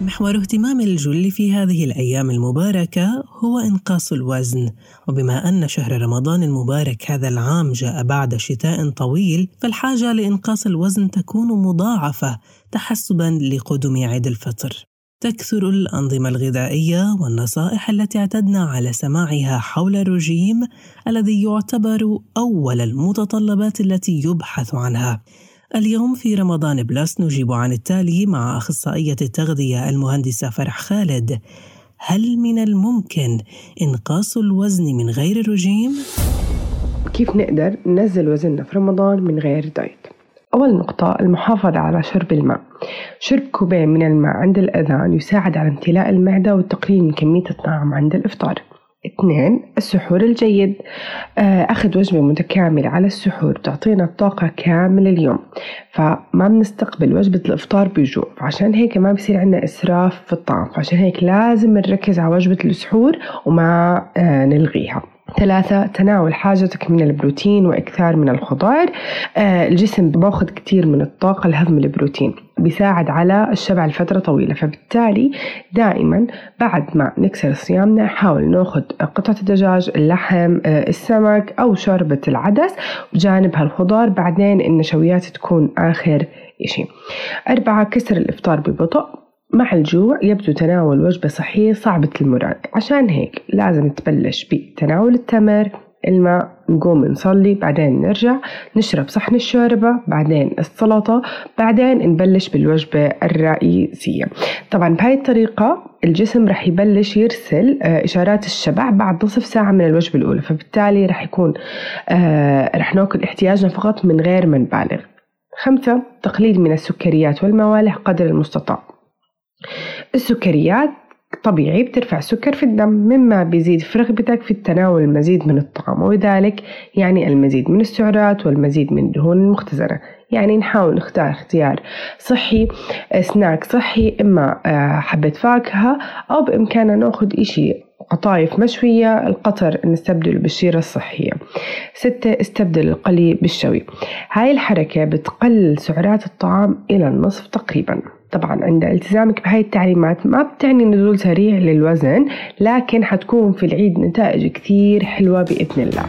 محور اهتمام الجل في هذه الأيام المباركة هو إنقاص الوزن. وبما أن شهر رمضان المبارك هذا العام جاء بعد شتاء طويل فالحاجة لإنقاص الوزن تكون مضاعفة تحسبا لقدوم عيد الفطر. تكثر الأنظمة الغذائية والنصائح التي اعتدنا على سماعها حول الرجيم الذي يعتبر أول المتطلبات التي يبحث عنها. اليوم في رمضان plus نجيب عن التالي مع أخصائية التغذية المهندسة فرح خالد هل من الممكن إنقاص الوزن من غير الرجيم؟ كيف نقدر ننزل وزننا في رمضان من غير diet؟ أول نقطة المحافظة على شرب الماء شرب كوبين من الماء عند الأذان يساعد على امتلاء المعدة والتقليل من كمية الطعام عند الإفطار اثنين السحور الجيد. آه، أخذ وجبة متكاملة على السحور تعطينا الطاقة كامل اليوم. فما بنستقبل وجبة الإفطار بجوع فعشان هيك ما بصير عندنا إسراف في الطعام فعشان هيك لازم نركز على وجبة السحور وما آه، نلغيها. ثلاثة تناول حاجتك من البروتين وإكثار من الخضار. آه الجسم بأخذ كتير من الطاقة لهضم البروتين بيساعد على الشبع لفترة طويلة. فبالتالي دائما بعد ما نكسر صيامنا نحاول نأخذ قطعة الدجاج اللحم آه السمك أو شوربة العدس بجانب هالخضار. بعدين النشويات تكون آخر إشي أربعة كسر الإفطار ببطء. مع الجوع يبدو تناول وجبة صحية صعبة المراد. عشان هيك لازم تبلش بتناول التمر الماء نقوم نصلي بعدين نرجع نشرب صحن الشوربة بعدين السلطة بعدين نبلش بالوجبة الرئيسية. طبعا بهاي الطريقة الجسم رح يبلش يرسل آه، إشارات الشبع بعد نصف ساعة من الوجبة الأولى. فبالتالي رح يكون آه، رح ناكل احتياجنا فقط من غير ما نبالغ. خمسة تقليل من السكريات والموالح قدر المستطاع. السكريات طبيعي بترفع السكر في الدم مما بيزيد في رغبتك في التناول المزيد من الطعام وذلك يعني المزيد من السعرات والمزيد من الدهون المختزنة. يعني نحاول نختار اختيار صحي سناك صحي إما آه، حبة فاكهة أو بإمكاننا نأخذ إشي قطايف مشوية القطر نستبدل بالشيرة الصحية. ستة استبدل القلي بالشوي. هاي الحركة بتقلل سعرات الطعام إلى النصف تقريباً. طبعا عند التزامك بهاي التعليمات ما بتعني نزول سريع للوزن لكن حتكون في العيد نتائج كثير حلوة بإذن الله.